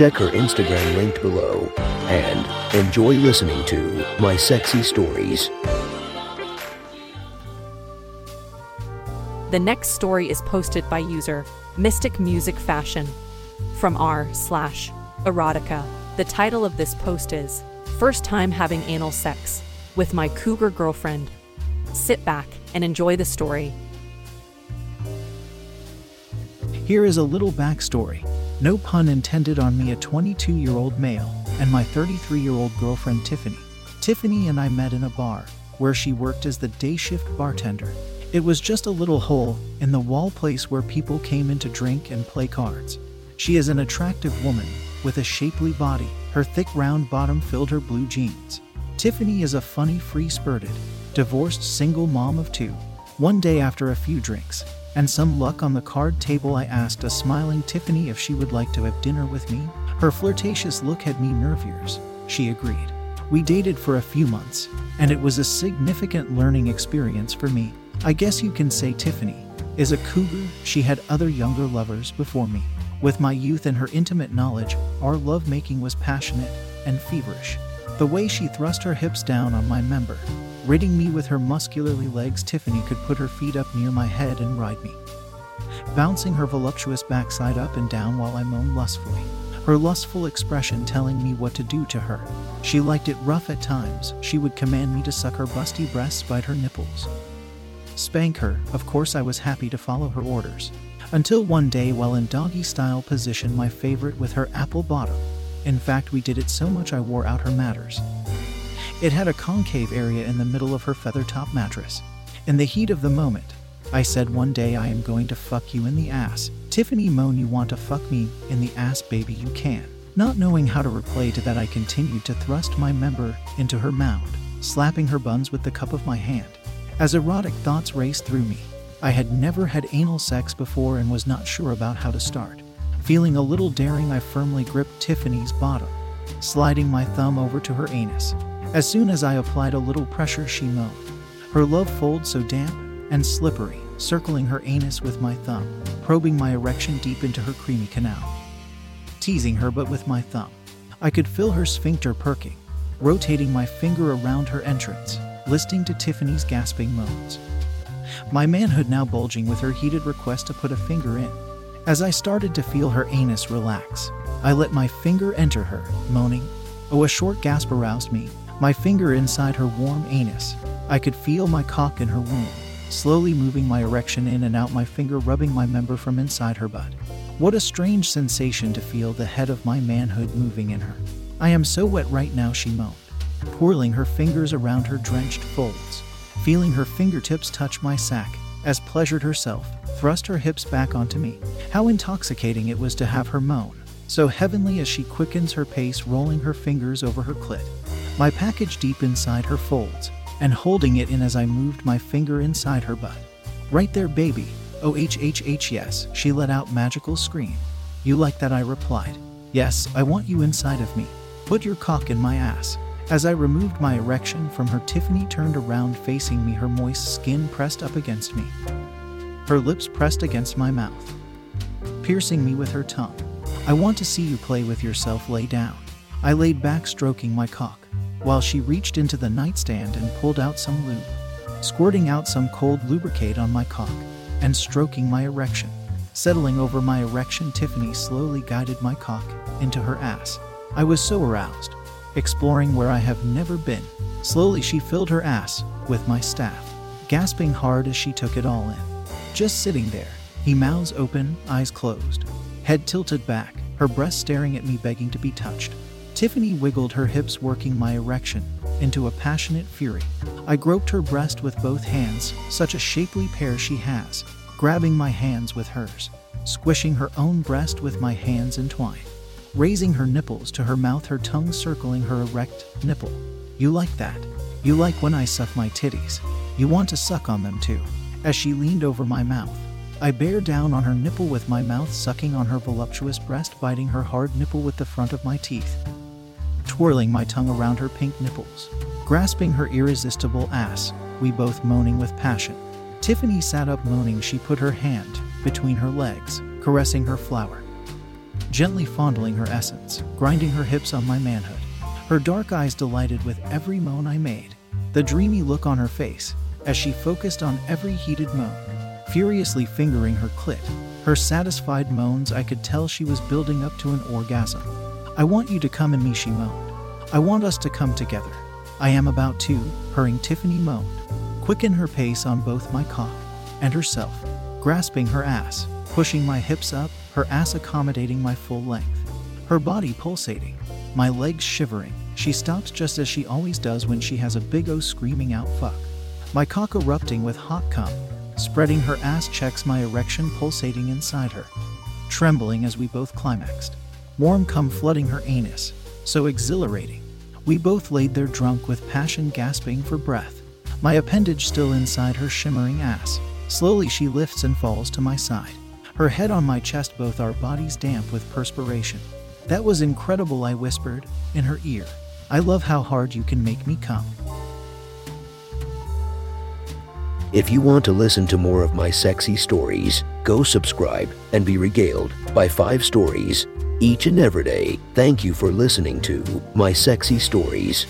Check her Instagram linked below and enjoy listening to My Sexy Stories. The next story is posted by user Mystic Music Fashion from r slash erotica. The title of this post is First Time Having Anal Sex with My Cougar Girlfriend. Sit back and enjoy the story. Here is a little backstory. No pun intended on me, a 22 year old male, and my 33 year old girlfriend Tiffany. Tiffany and I met in a bar, where she worked as the day shift bartender. It was just a little hole in the wall place where people came in to drink and play cards. She is an attractive woman with a shapely body. Her thick round bottom filled her blue jeans. Tiffany is a funny, free spirited, divorced single mom of two. One day after a few drinks and some luck on the card table, I asked a smiling Tiffany if she would like to have dinner with me. Her flirtatious look had me nervous. She agreed. We dated for a few months, and it was a significant learning experience for me. I guess you can say Tiffany is a cougar. She had other younger lovers before me. With my youth and her intimate knowledge, our lovemaking was passionate and feverish. The way she thrust her hips down on my member, ridding me with her muscularly legs, Tiffany could put her feet up near my head and ride me, bouncing her voluptuous backside up and down while I moaned lustfully. Her lustful expression telling me what to do to her. She liked it rough at times. She would command me to suck her busty breasts, bite her nipples, spank her. Of course, I was happy to follow her orders. Until one day, while in doggy style position, my favorite with her apple bottom. In fact, we did it so much I wore out her matters. It had a concave area in the middle of her feather top mattress. In the heat of the moment, I said one day I am going to fuck you in the ass. Tiffany moan you want to fuck me in the ass baby you can. Not knowing how to reply to that I continued to thrust my member into her mound, slapping her buns with the cup of my hand. As erotic thoughts raced through me, I had never had anal sex before and was not sure about how to start. Feeling a little daring, I firmly gripped Tiffany's bottom, sliding my thumb over to her anus. As soon as I applied a little pressure, she moaned. Her love fold so damp and slippery, circling her anus with my thumb, probing my erection deep into her creamy canal. Teasing her, but with my thumb. I could feel her sphincter perking, rotating my finger around her entrance, listening to Tiffany's gasping moans my manhood now bulging with her heated request to put a finger in. As I started to feel her anus relax, I let my finger enter her, moaning. Oh, a short gasp aroused me, my finger inside her warm anus. I could feel my cock in her womb, slowly moving my erection in and out, my finger rubbing my member from inside her butt. What a strange sensation to feel the head of my manhood moving in her. I am so wet right now, she moaned, twirling her fingers around her drenched folds feeling her fingertips touch my sack, as pleasured herself, thrust her hips back onto me. How intoxicating it was to have her moan, so heavenly as she quickens her pace, rolling her fingers over her clit. My package deep inside her folds, and holding it in as I moved my finger inside her butt. Right there, baby. Oh, yes, she let out magical scream. You like that? I replied. Yes, I want you inside of me. Put your cock in my ass. As I removed my erection from her, Tiffany turned around facing me, her moist skin pressed up against me, her lips pressed against my mouth, piercing me with her tongue. I want to see you play with yourself, lay down. I laid back, stroking my cock, while she reached into the nightstand and pulled out some lube, squirting out some cold lubricate on my cock and stroking my erection. Settling over my erection, Tiffany slowly guided my cock into her ass. I was so aroused exploring where I have never been. Slowly, she filled her ass with my staff, gasping hard as she took it all in. Just sitting there, he mouths open, eyes closed, head tilted back, her breast staring at me, begging to be touched. Tiffany wiggled her hips, working my erection into a passionate fury. I groped her breast with both hands, such a shapely pair she has, grabbing my hands with hers, squishing her own breast with my hands entwined. raising her nipples to her mouth, her tongue circling her erect nipple. You like that? You like when I suck my titties? You want to suck on them too? As she leaned over my mouth, I bare down on her nipple with my mouth sucking on her voluptuous breast, biting her hard nipple with the front of my teeth, twirling my tongue around her pink nipples, grasping her irresistible ass, we both moaning with passion. Tiffany sat up moaning. She put her hand between her legs, caressing her flower, gently fondling her essence, grinding her hips on my manhood. Her dark eyes delighted with every moan I made, the dreamy look on her face as she focused on every heated moan, furiously fingering her clit. Her satisfied moans, I could tell she was building up to an orgasm. I want you to come in me, she moaned. I want us to come together. I am about to, purring Tiffany moaned, quicken her pace on both my cock and herself, grasping her ass, pushing my hips up, her ass accommodating my full length, her body pulsating, my legs shivering. She stops just as she always does when she has a big O screaming out fuck. My cock erupting with hot cum, spreading her ass checks my erection pulsating inside her, trembling as we both climaxed. Warm cum flooding her anus, so exhilarating. We both laid there drunk with passion, gasping for breath. My appendage still inside her shimmering ass. Slowly she lifts and falls to my side, her head on my chest, both our bodies damp with perspiration. That was incredible, I whispered in her ear. I love how hard you can make me come. If you want to listen to more of my sexy stories, go subscribe and be regaled by five stories each and every day. Thank you for listening to My Sexy Stories.